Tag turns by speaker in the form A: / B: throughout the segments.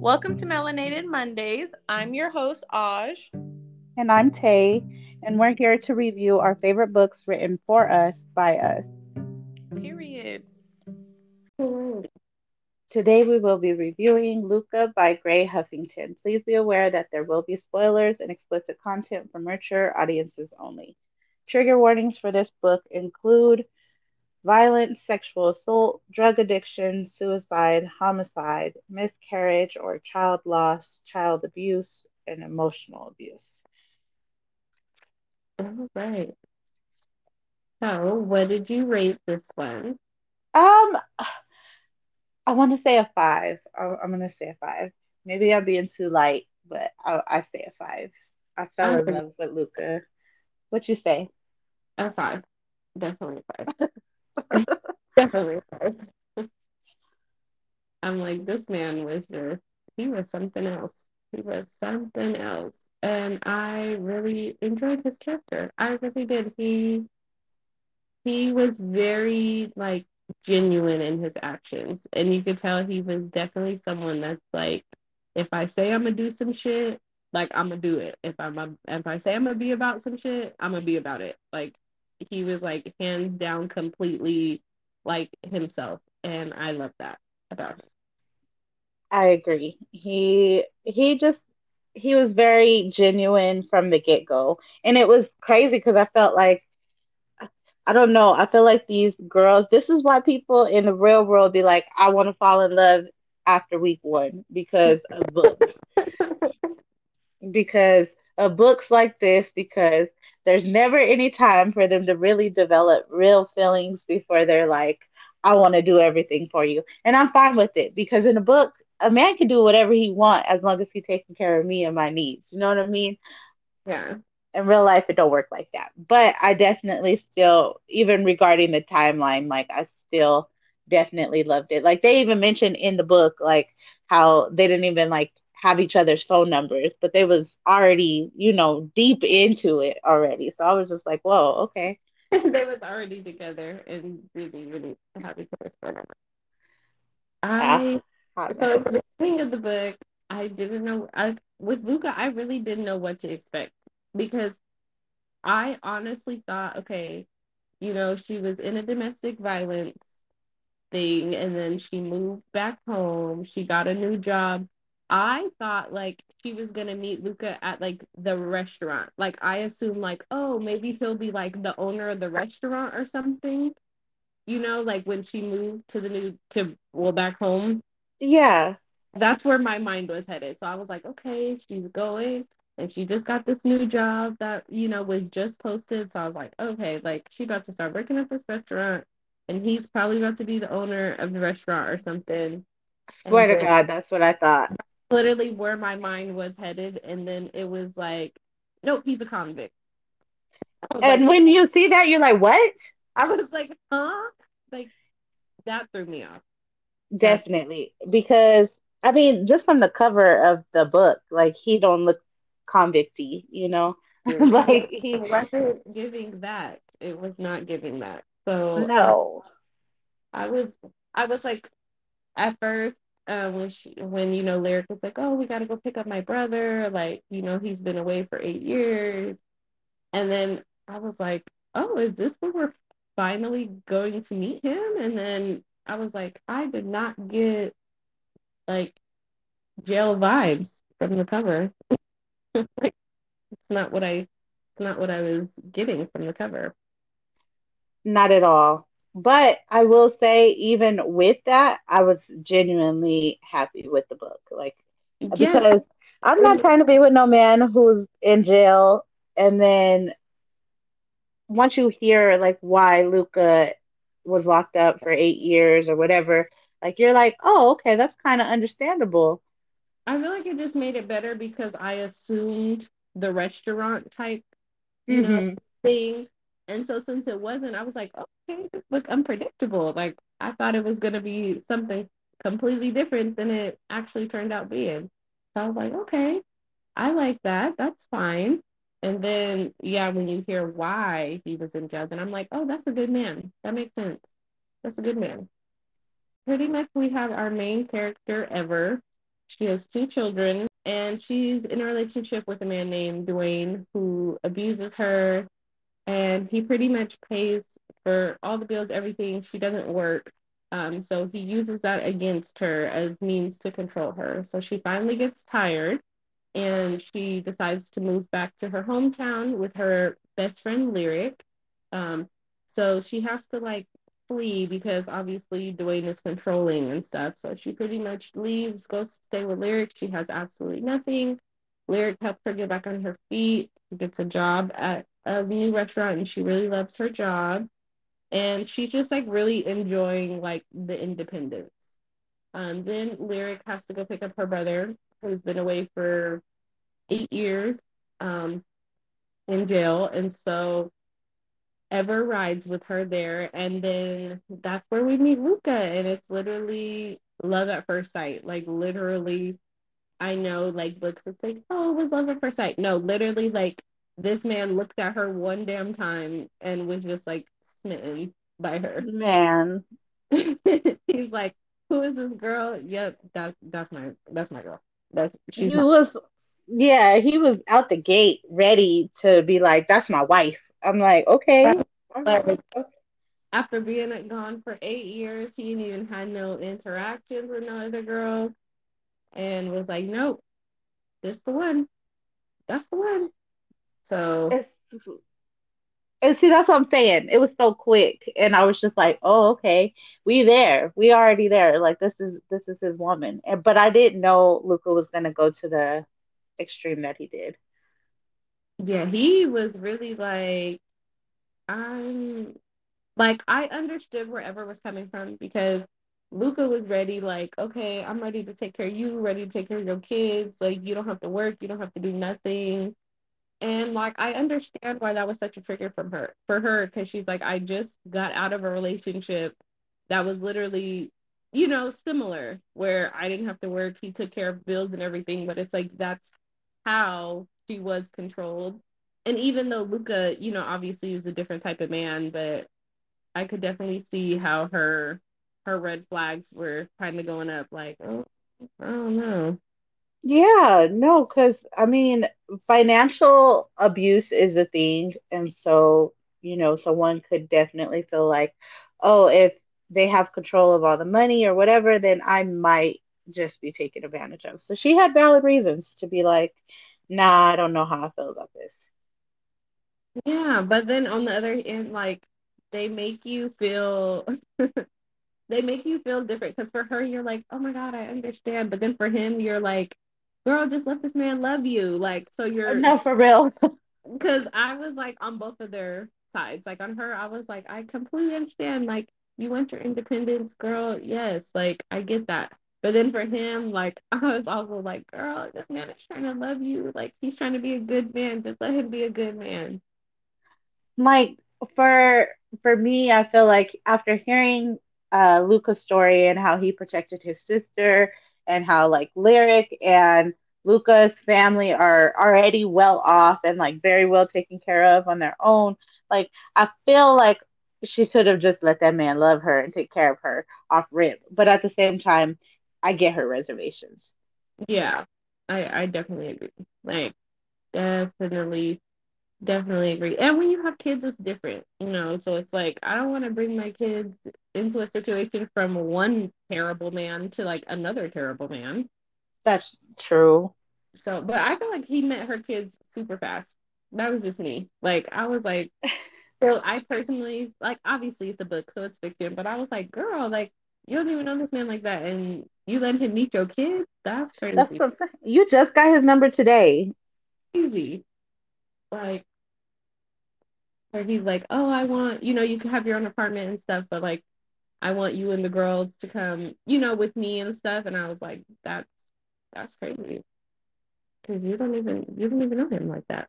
A: Welcome to Melanated Mondays. I'm your host, Aj.
B: And I'm Tay, and we're here to review our favorite books written for us by us.
A: Period.
B: Today we will be reviewing Luca by Grey Huffington. Please be aware that there will be spoilers and explicit content for mature audiences only. Trigger warnings for this book include violence, sexual assault, drug addiction, suicide, homicide, miscarriage or child loss, child abuse, and emotional abuse.
C: All right. So, what did you rate this one?
B: Um, I want to say a five. I, am gonna say a five. Maybe I'm being too light, but I, I say a five. I fell in love with Luca. What you say?
C: A five. Definitely a five. Definitely. I'm like, this man was just, he was something else. He was something else. And I really enjoyed his character. I really did. He he was very like genuine in his actions. And you could tell he was definitely someone that's like, if I say I'm gonna do some shit, like I'm gonna do it. If I'm if I say I'm gonna be about some shit, I'm gonna be about it. Like he was like hands down completely like himself and i love that about him.
B: I agree. He he just he was very genuine from the get-go and it was crazy because i felt like i don't know i feel like these girls this is why people in the real world be like i want to fall in love after week one because of books. Because of books like this because there's never any time for them to really develop real feelings before they're like, I want to do everything for you. And I'm fine with it because in a book, a man can do whatever he wants as long as he's taking care of me and my needs. You know what I mean?
C: Yeah.
B: In real life, it don't work like that. But I definitely still, even regarding the timeline, like I still definitely loved it. Like they even mentioned in the book, like how they didn't even like have each other's phone numbers, but they was already, you know, deep into it already. So I was just like, whoa, okay.
C: they was already together and didn't even have each other's phone numbers. Ah, I so at the beginning of the book, I didn't know I with Luca, I really didn't know what to expect because I honestly thought, okay, you know, she was in a domestic violence thing and then she moved back home. She got a new job I thought like she was gonna meet Luca at like the restaurant. Like I assumed like, oh, maybe he'll be like the owner of the restaurant or something. You know, like when she moved to the new to well back home.
B: Yeah.
C: That's where my mind was headed. So I was like, okay, she's going and she just got this new job that, you know, was just posted. So I was like, okay, like she about to start working at this restaurant and he's probably about to be the owner of the restaurant or something.
B: Swear to God, that's what I thought
C: literally where my mind was headed. And then it was like, nope, he's a convict.
B: And like, when you see that, you're like, what?
C: I was like, huh? Like, that threw me off.
B: Definitely. Because, I mean, just from the cover of the book, like, he don't look convicty, you know? like,
C: he wasn't giving that. It was not giving that. So,
B: no.
C: I was, I was like, at first, uh, when she, when you know Lyric was like, "Oh, we got to go pick up my brother," like you know he's been away for eight years, and then I was like, "Oh, is this where we're finally going to meet him?" And then I was like, I did not get like jail vibes from the cover. like, it's not what I, it's not what I was getting from the cover.
B: Not at all. But I will say, even with that, I was genuinely happy with the book. Like, yeah. because I'm not trying to be with no man who's in jail. And then once you hear like why Luca was locked up for eight years or whatever, like you're like, oh, okay, that's kind of understandable.
C: I feel like it just made it better because I assumed the restaurant type, you mm-hmm. know, thing and so since it wasn't, I was like, okay, this look unpredictable. Like I thought it was gonna be something completely different than it actually turned out being. So I was like, okay, I like that. That's fine. And then yeah, when you hear why he was in jail, then I'm like, oh, that's a good man. That makes sense. That's a good man. Pretty much we have our main character Ever. She has two children, and she's in a relationship with a man named Dwayne who abuses her, and he pretty much pays for all the bills, everything. She doesn't work. Um, so he uses that against her as means to control her. So she finally gets tired and she decides to move back to her hometown with her best friend Lyric. Um, so she has to like flee because obviously Dwayne is controlling and stuff. So she pretty much leaves, goes to stay with Lyric. She has absolutely nothing. Lyric helps her get back on her feet. She gets a job at a new restaurant and she really loves her job. And she's just like really enjoying like the independence. Um, then Lyric has to go pick up her brother who's been away for eight years um, in jail. And so Ever rides with her there. And then that's where we meet Luca. And it's literally love at first sight. Like, literally, I know, like, books, it's like, oh, it was love at first sight. No, literally, like, this man looked at her one damn time and was just like smitten by her.
B: Man.
C: He's like, who is this girl? Yep, that's that's my that's my girl. That's
B: she's he was yeah, he was out the gate ready to be like, that's my wife. I'm like, okay. But
C: after being gone for eight years, he even had no interactions with no other girls and was like, nope, this the one. That's the one. So it's,
B: and see, that's what I'm saying. It was so quick, and I was just like, "Oh, okay, we there. We already there. Like this is this is his woman." And, but I didn't know Luca was gonna go to the extreme that he did.
C: Yeah, he was really like, I'm like, I understood wherever was coming from because Luca was ready, like, okay, I'm ready to take care of you, ready to take care of your kids. Like, you don't have to work, you don't have to do nothing. And like, I understand why that was such a trigger from her for her because she's like, I just got out of a relationship that was literally, you know, similar where I didn't have to work. He took care of bills and everything, but it's like that's how she was controlled. And even though Luca, you know, obviously is a different type of man, but I could definitely see how her her red flags were kind of going up like, oh, I don't know.
B: Yeah, no, because I mean, financial abuse is a thing. And so, you know, someone could definitely feel like, oh, if they have control of all the money or whatever, then I might just be taken advantage of. So she had valid reasons to be like, nah, I don't know how I feel about this.
C: Yeah, but then on the other end, like they make you feel they make you feel different because for her you're like, oh my god, I understand. But then for him, you're like, girl, just let this man love you. Like, so you're
B: no for real.
C: Because I was like on both of their sides. Like on her, I was like, I completely understand. Like, you want your independence, girl. Yes, like I get that. But then for him, like I was also like, girl, this man is trying to love you. Like he's trying to be a good man. Just let him be a good man.
B: Like for for me, I feel like after hearing uh Luca's story and how he protected his sister and how like Lyric and Luca's family are already well off and like very well taken care of on their own. Like I feel like she should have just let that man love her and take care of her off rip. But at the same time, I get her reservations.
C: Yeah, I I definitely agree. Like definitely definitely agree. And when you have kids it's different, you know. So it's like I don't want to bring my kids into a situation from one terrible man to like another terrible man.
B: That's true.
C: So, but I feel like he met her kids super fast. That was just me. Like I was like so I personally like obviously it's a book, so it's fiction, but I was like, girl, like you don't even know this man like that, and you let him meet your kids. That's crazy. That's the,
B: you just got his number today.
C: Easy, like, where he's like, oh, I want you know you can have your own apartment and stuff, but like, I want you and the girls to come, you know, with me and stuff. And I was like, that's that's crazy, because you don't even you don't even know him like that.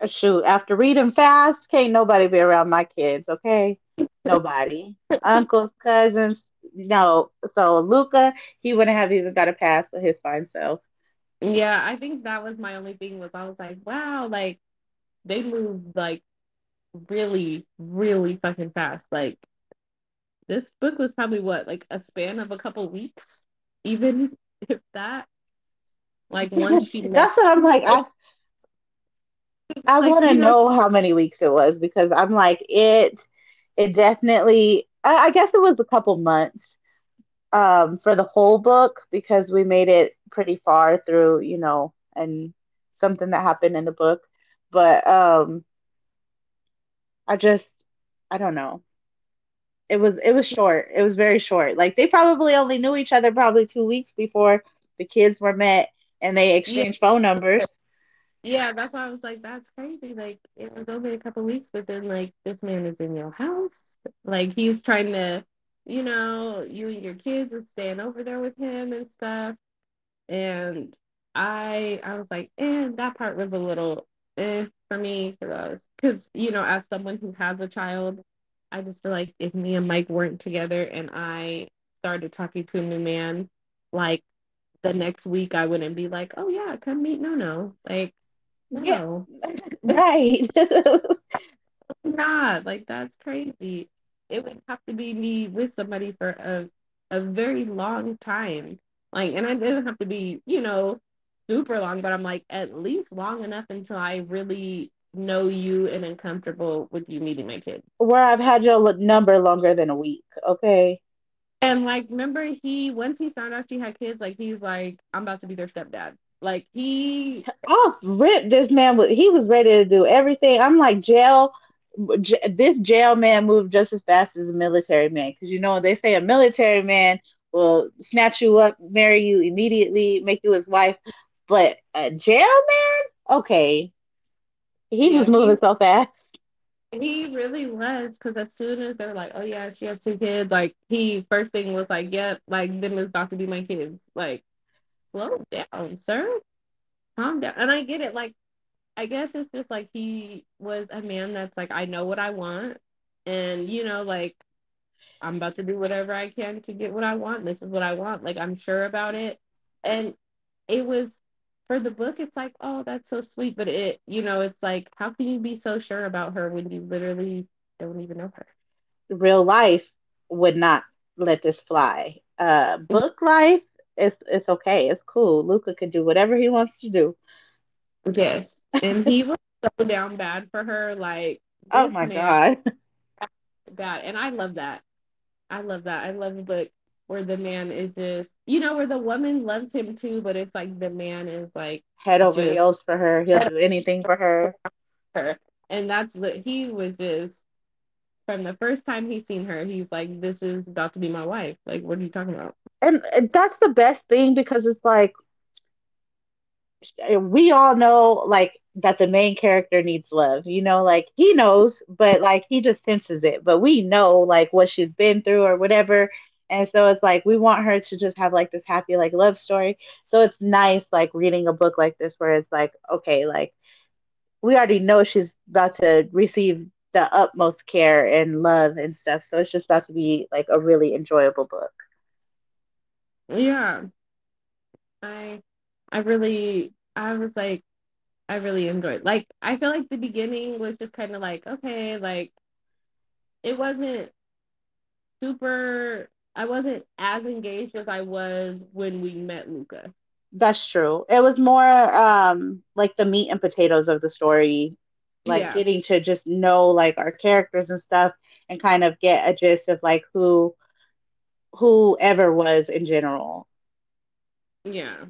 B: Uh, shoot, after reading fast, can't nobody be around my kids, okay? Nobody. Uncles, cousins, no. So Luca, he wouldn't have even got a pass for his fine self.
C: Yeah, I think that was my only thing was I was like, wow, like they moved like really, really fucking fast. Like this book was probably what, like a span of a couple weeks, even. if that like once she
B: That's what I'm like. I I like, want to know, know how many weeks it was because I'm like it. It definitely. I, I guess it was a couple months um, for the whole book because we made it pretty far through, you know, and something that happened in the book. But um, I just, I don't know. It was it was short. It was very short. Like they probably only knew each other probably two weeks before the kids were met and they exchanged yeah. phone numbers.
C: Yeah, that's why I was like, that's crazy. Like it was only a couple weeks, but then like this man is in your house. Like he's trying to, you know, you and your kids are staying over there with him and stuff. And I I was like, and that part was a little eh for me because you know, as someone who has a child, I just feel like if me and Mike weren't together and I started talking to a new man, like the next week I wouldn't be like, oh yeah, come meet No No. Like no.
B: Yeah. right.
C: God, like that's crazy. It would have to be me with somebody for a a very long time. Like, and I didn't have to be, you know, super long, but I'm like at least long enough until I really know you and am comfortable with you meeting my kids.
B: Where I've had your number longer than a week. Okay.
C: And like, remember he once he found out she had kids, like he's like, I'm about to be their stepdad. Like he
B: off rip this man was he was ready to do everything. I'm like jail this jail man moved just as fast as a military man because you know they say a military man will snatch you up, marry you immediately, make you his wife, but a jail man, okay, he yeah, was moving he, so fast.
C: He really was because as soon as they're like, "Oh yeah, she has two kids," like he first thing was like, "Yep, like them is about to be my kids." Like slow down, sir. Calm down. And I get it. Like, I guess it's just like he was a man that's like, I know what I want. And, you know, like, I'm about to do whatever I can to get what I want. This is what I want. Like, I'm sure about it. And it was for the book, it's like, oh, that's so sweet. But it, you know, it's like, how can you be so sure about her when you literally don't even know her?
B: Real life would not let this fly. Uh, book life, it's it's okay. It's cool. Luca can do whatever he wants to do.
C: Yes, and he was so down bad for her. Like,
B: oh my god,
C: bad. And I love that. I love that. I love the book where the man is just, you know, where the woman loves him too, but it's like the man is like
B: head over just, heels for her. He'll do anything for her.
C: Her, and that's what he was just from the first time he seen her, he's like, "This is about to be my wife." Like, what are you talking about?
B: And that's the best thing because it's like we all know like that the main character needs love. You know, like he knows, but like he just senses it. But we know like what she's been through or whatever. And so it's like we want her to just have like this happy like love story. So it's nice like reading a book like this where it's like, okay, like we already know she's about to receive the utmost care and love and stuff. So it's just about to be like a really enjoyable book.
C: Yeah. I I really I was like I really enjoyed. Like I feel like the beginning was just kind of like okay, like it wasn't super I wasn't as engaged as I was when we met Luca.
B: That's true. It was more um like the meat and potatoes of the story like yeah. getting to just know like our characters and stuff and kind of get a gist of like who whoever was in general
C: yeah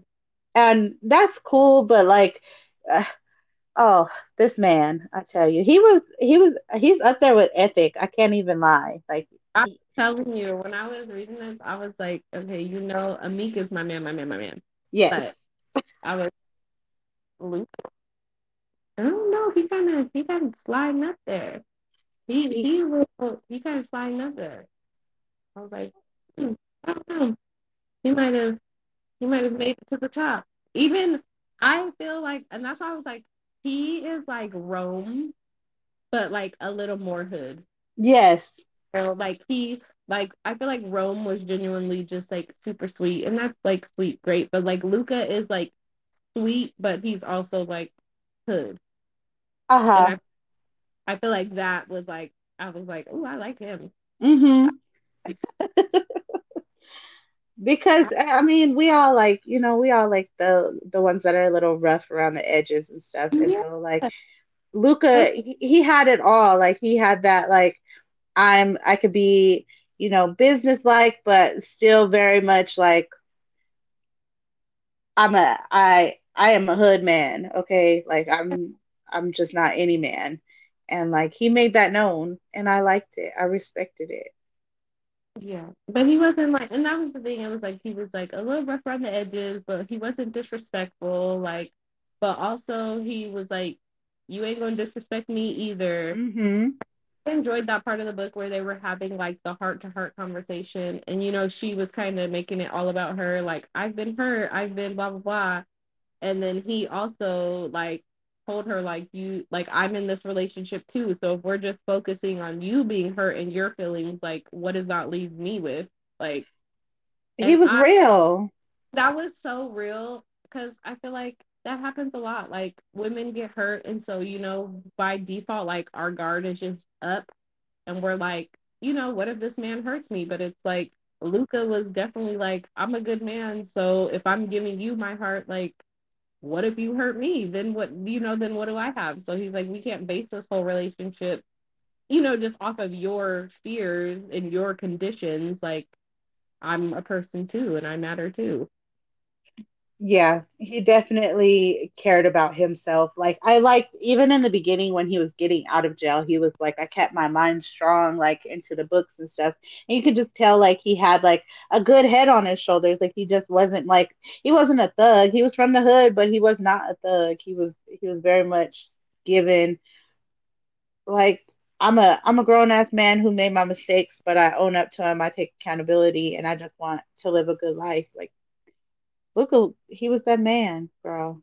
B: and that's cool but like uh, oh this man i tell you he was he was he's up there with Ethic i can't even lie like
C: i'm telling you when i was reading this i was like okay you know amik is my man my man my man
B: yes
C: but i was luke I don't know. He kind of he kind of sliding up there. He he was he kind of sliding up there. I was like, hmm, I don't know. He might have he might have made it to the top. Even I feel like, and that's why I was like, he is like Rome, but like a little more hood.
B: Yes.
C: Like he like I feel like Rome was genuinely just like super sweet, and that's like sweet, great. But like Luca is like sweet, but he's also like hood.
B: Uh-huh.
C: I, I, feel like that was like I was like, oh, I like him.
B: Mm-hmm. because I mean, we all like, you know, we all like the the ones that are a little rough around the edges and stuff. And
C: Yeah.
B: so like Luca, he, he had it all. Like he had that like I'm I could be, you know, business like, but still very much like I'm a I I am a hood man, okay? Like I'm I'm just not any man. And like he made that known and I liked it. I respected it.
C: Yeah, but he wasn't like, and that was the thing. It was like he was like a little rough around the edges, but he wasn't disrespectful. Like, but also he was like, "You ain't gonna disrespect me either."
B: Mm-hmm.
C: Enjoyed that part of the book where they were having like the heart to heart conversation, and you know she was kind of making it all about her. Like, I've been hurt, I've been blah blah blah, and then he also like told her like you like I'm in this relationship too. So if we're just focusing on you being hurt and your feelings, like what does that leave me with? Like
B: He was
C: I,
B: real.
C: that was so real because I feel like that happens a lot. Like women get hurt and so you know by default like our guard is just up and we're like, you know, what if this man hurts me? But it's like Luca was definitely like, I'm a good man, so if I'm giving you my heart, like what if you hurt me? Then what, you know, then what do I have? So he's like, we can't base this whole relationship, you know, just off of your fears and your conditions. Like, I'm a person too, and I matter too.
B: Yeah, he definitely cared about himself. Like I liked even in the beginning when he was getting out of jail, he was like, I kept my mind strong, like into the books and stuff. And you could just tell like he had like a good head on his shoulders. Like he just wasn't like he wasn't a thug. He was from the hood, but he was not a thug. He was he was very much given like I'm a I'm a grown ass man who made my mistakes, but I own up to them. I take accountability and I just want to live a good life. Like Look, he was that man, girl.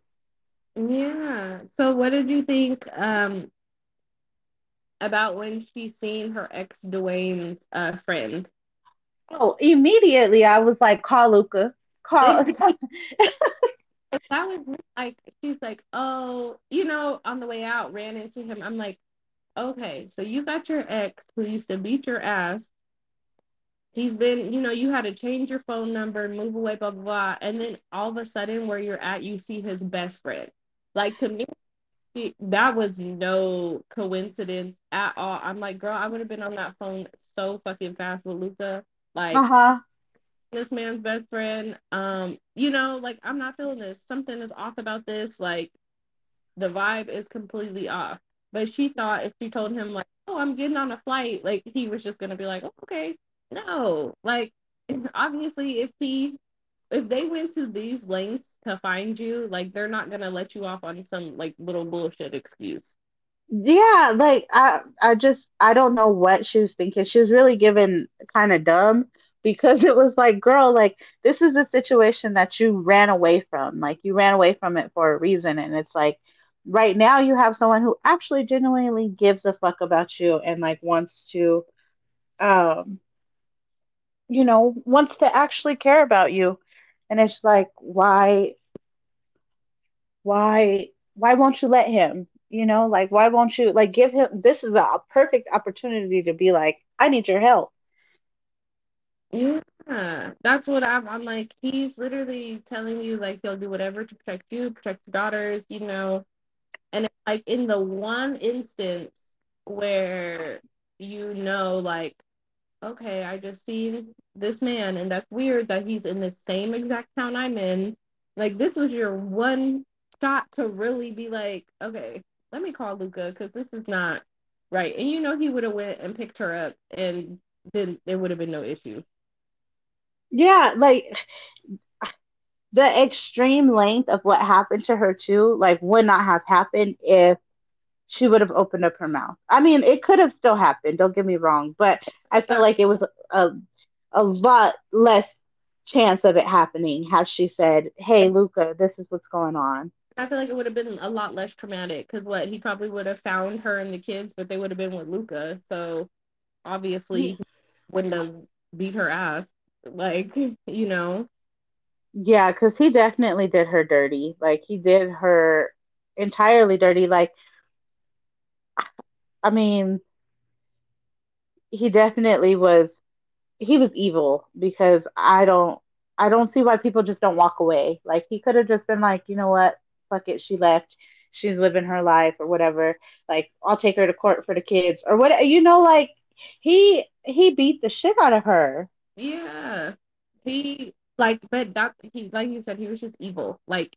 C: Yeah. So what did you think um about when she seen her ex Dwayne's uh friend?
B: Oh, immediately I was like, call Luca. Call
C: that was like she's like, oh, you know, on the way out, ran into him. I'm like, okay, so you got your ex who used to beat your ass. He's been, you know, you had to change your phone number, move away, blah blah blah, and then all of a sudden, where you're at, you see his best friend. Like to me, that was no coincidence at all. I'm like, girl, I would have been on that phone so fucking fast with Luca. Like,
B: uh-huh.
C: this man's best friend. Um, you know, like I'm not feeling this. Something is off about this. Like, the vibe is completely off. But she thought if she told him like, "Oh, I'm getting on a flight," like he was just gonna be like, oh, "Okay." No, like obviously, if he if they went to these lengths to find you, like they're not gonna let you off on some like little bullshit excuse.
B: Yeah, like I I just I don't know what she was thinking. She was really given kind of dumb because it was like, girl, like this is a situation that you ran away from. Like you ran away from it for a reason. And it's like right now you have someone who actually genuinely gives a fuck about you and like wants to um you know, wants to actually care about you. And it's like, why, why, why won't you let him? You know, like, why won't you, like, give him, this is a perfect opportunity to be like, I need your help.
C: Yeah, that's what I'm, I'm like. He's literally telling you, like, he'll do whatever to protect you, protect your daughters, you know. And like in the one instance where you know, like, okay, I just see this man, and that's weird that he's in the same exact town I'm in. Like, this was your one shot to really be like, okay, let me call Luca because this is not right. And you know, he would have went and picked her up, and then there would have been no issue.
B: Yeah, like the extreme length of what happened to her too, like would not have happened if she would have opened up her mouth. I mean, it could have still happened. Don't get me wrong, but I feel like it was a a lot less chance of it happening had she said, "Hey, Luca, this is what's going on."
C: I feel like it would have been a lot less traumatic because what he probably would have found her and the kids, but they would have been with Luca. So obviously, mm. he wouldn't have beat her ass. Like you know.
B: Yeah, because he definitely did her dirty. Like he did her entirely dirty. Like I mean, he definitely was he was evil because I don't I don't see why people just don't walk away. Like he could have just been like, you know what, fuck it, she left. She's living her life or whatever. Like I'll take her to court for the kids or what. You know, like he he beat the shit out of her.
C: Yeah, he like, but that he like you said, he was just evil. Like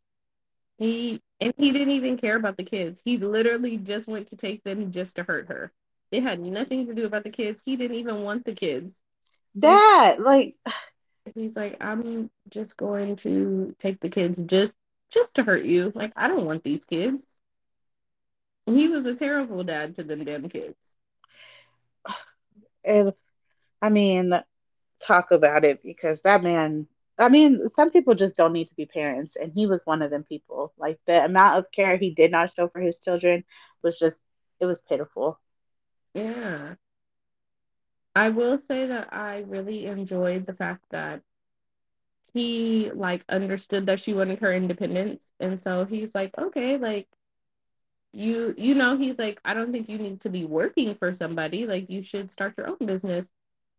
C: he and he didn't even care about the kids. He literally just went to take them just to hurt her. It had nothing to do about the kids. He didn't even want the kids.
B: That like
C: he's like, I'm just going to take the kids just just to hurt you. Like, I don't want these kids. He was a terrible dad to them damn kids.
B: And I mean, talk about it because that man I mean, some people just don't need to be parents, and he was one of them people. Like the amount of care he did not show for his children was just, it was pitiful.
C: Yeah. I will say that I really enjoyed the fact that he like understood that she wanted her independence and so he's like okay like you you know he's like I don't think you need to be working for somebody like you should start your own business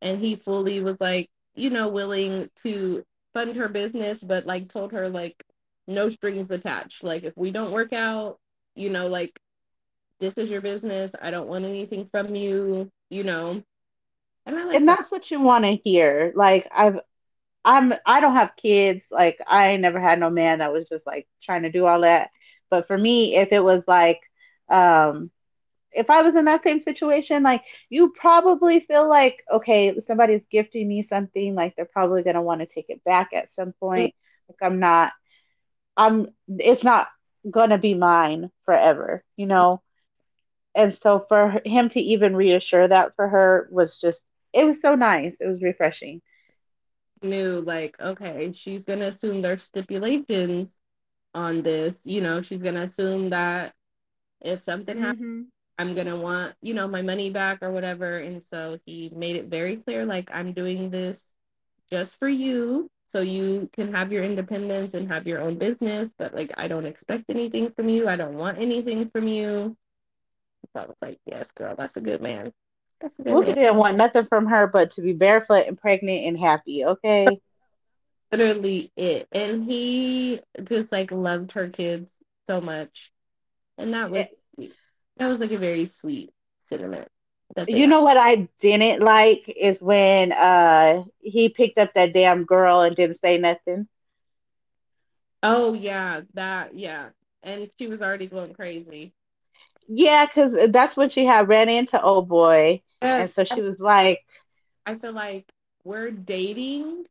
C: and he fully was like you know willing to fund her business but like told her like no strings attached like if we don't work out you know like this is your business I don't want anything from you you know
B: and, I like and that's what you want to hear. Like I've I'm I don't have kids. Like I never had no man that was just like trying to do all that. But for me, if it was like um if I was in that same situation, like you probably feel like, okay, somebody's gifting me something, like they're probably gonna want to take it back at some point. Like I'm not I'm it's not gonna be mine forever, you know? And so for him to even reassure that for her was just it was so nice. It was refreshing.
C: Knew like, okay, she's gonna assume there's stipulations on this. You know, she's gonna assume that if something mm-hmm. happens, I'm gonna want, you know, my money back or whatever. And so he made it very clear, like, I'm doing this just for you. So you can have your independence and have your own business, but like I don't expect anything from you. I don't want anything from you. So I was like, yes, girl, that's a good man.
B: Luca didn't want nothing from her but to be barefoot and pregnant and happy. Okay.
C: Literally it, and he just like loved her kids so much, and that was yeah. That was like a very sweet sentiment.
B: You know what I didn't like is when uh he picked up that damn girl and didn't say nothing.
C: Oh yeah, that yeah, and she was already going crazy.
B: Yeah, because that's when she had ran into old boy, and so she was like,
C: I feel like we're dating,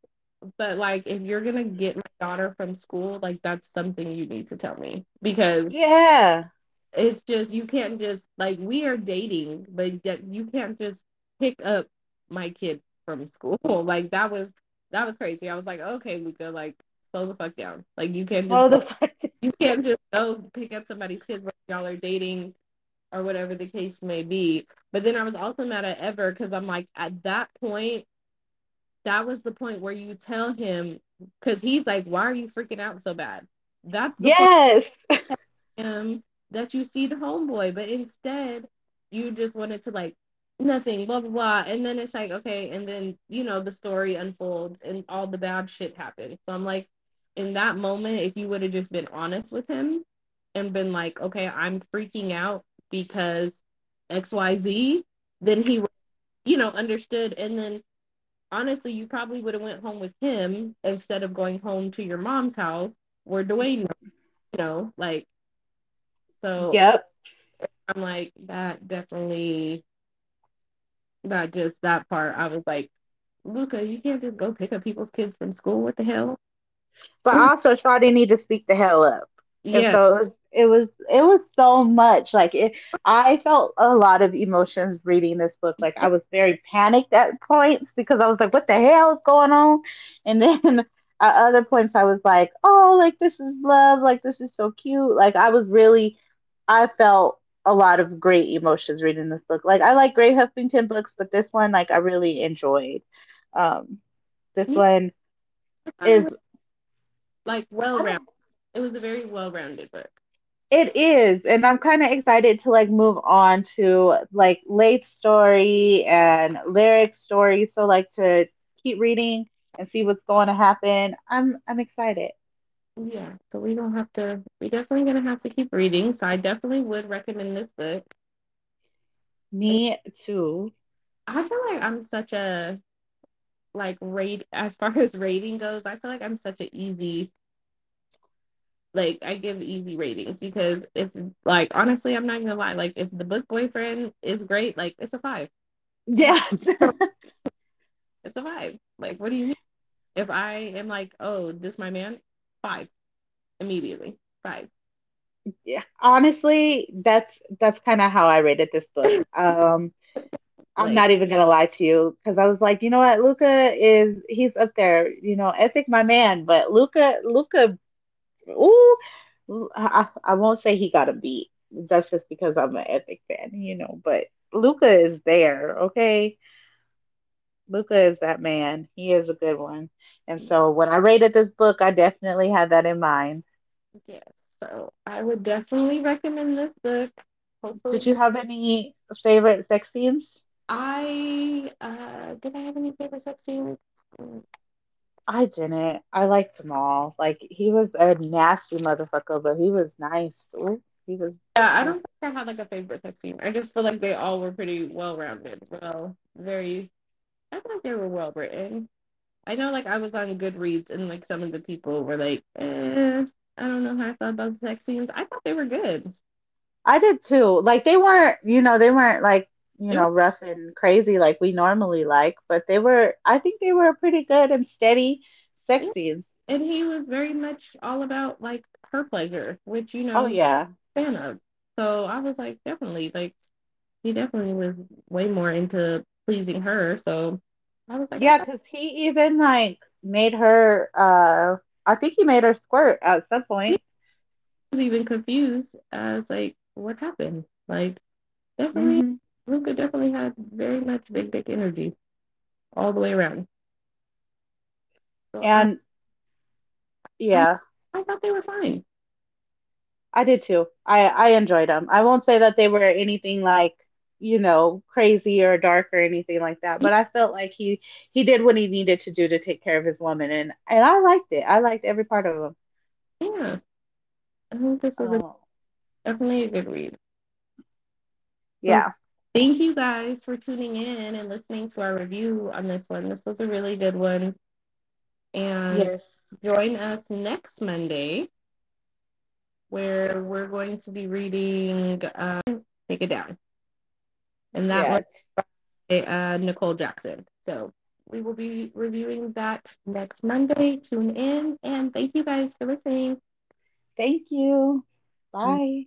C: but like if you're gonna get my daughter from school, like that's something you need to tell me because
B: yeah,
C: it's just you can't just like we are dating, but yet you can't just pick up my kid from school. Like that was that was crazy. I was like, okay, Luca, like slow the fuck down. Like you can't slow just, the fuck down. you can't just go pick up somebody's kid when y'all are dating or whatever the case may be. But then I was also mad at Ever because I'm like, at that point, that was the point where you tell him because he's like, why are you freaking out so bad? That's
B: yes.
C: Um, that you see the homeboy, but instead you just wanted to like nothing, blah blah blah, and then it's like okay, and then you know the story unfolds and all the bad shit happens. So I'm like, in that moment, if you would have just been honest with him and been like, okay, I'm freaking out because XYZ, then he, you know, understood. And then honestly, you probably would have went home with him instead of going home to your mom's house where Dwayne, you know, like, so.
B: Yep.
C: I'm like, that definitely, that just, that part, I was like, Luca, you can't just go pick up people's kids from school. What the hell?
B: But also, Shawty need to speak the hell up. Yeah. And so it was it was it was so much like it i felt a lot of emotions reading this book like i was very panicked at points because i was like what the hell is going on and then at other points i was like oh like this is love like this is so cute like i was really i felt a lot of great emotions reading this book like i like Grey Huffington books but this one like i really enjoyed um this one is
C: like well rounded it was a very well rounded book
B: it is, and I'm kind of excited to like move on to like late story and Lyric story. So like to keep reading and see what's going to happen. I'm I'm excited.
C: Yeah, so we don't have to. We definitely gonna have to keep reading. So I definitely would recommend this book.
B: Me too.
C: I feel like I'm such a like rate as far as rating goes. I feel like I'm such an easy like I give easy ratings because if like honestly I'm not gonna lie like if the book boyfriend is great like it's a five
B: yeah
C: it's a five like what do you mean if I am like oh this my man five immediately five
B: yeah honestly that's that's kind of how I rated this book um I'm like, not even gonna lie to you because I was like, you know what, Luca is he's up there, you know, Ethic my man, but Luca Luca ooh, I, I won't say he got a beat. That's just because I'm an Ethic fan, you know. But Luca is there, okay. Luca is that man. He is a good one. And so when I rated this book, I definitely had that in mind.
C: Yes. So I would definitely recommend this book.
B: Hopefully. Did you have any favorite sex scenes?
C: I uh did I have any favorite sex scenes?
B: I didn't. I liked them all. Like he was a nasty motherfucker, but he was nice. Ooh, he was.
C: Yeah, I don't think I had like a favorite sex scene. I just feel like they all were pretty well rounded. Well, very. I thought they were well written. I know, like I was on Goodreads, and like some of the people were like, eh, I don't know how I felt about the sex scenes. I thought they were good.
B: I did too. Like they weren't, you know, they weren't like you know, rough and crazy like we normally like, but they were I think they were pretty good and steady sex scenes.
C: And he was very much all about like her pleasure, which you know
B: Oh yeah.
C: fan of. So I was like definitely like he definitely was way more into pleasing her. So I was like
B: Yeah, because he even like made her uh I think he made her squirt at some point.
C: He was even confused as like what happened. Like definitely mm-hmm. Luca definitely had very much big dick energy all the way around.
B: So and I, yeah,
C: I, I, thought they were fine.
B: I did too. I I enjoyed them. I won't say that they were anything like you know crazy or dark or anything like that, but I felt like he he did what he needed to do to take care of his woman, and and I liked it. I liked every part of him.
C: Yeah, I think this is a, definitely a good read.
B: Yeah.
C: Thank you guys for tuning in and listening to our review on this one. This was a really good one. And yes. join us next Monday where we're going to be reading uh, Take It Down. And that yes. was uh, Nicole Jackson. So we will be reviewing that next Monday. Tune in and thank you guys for listening.
B: Thank you. Bye.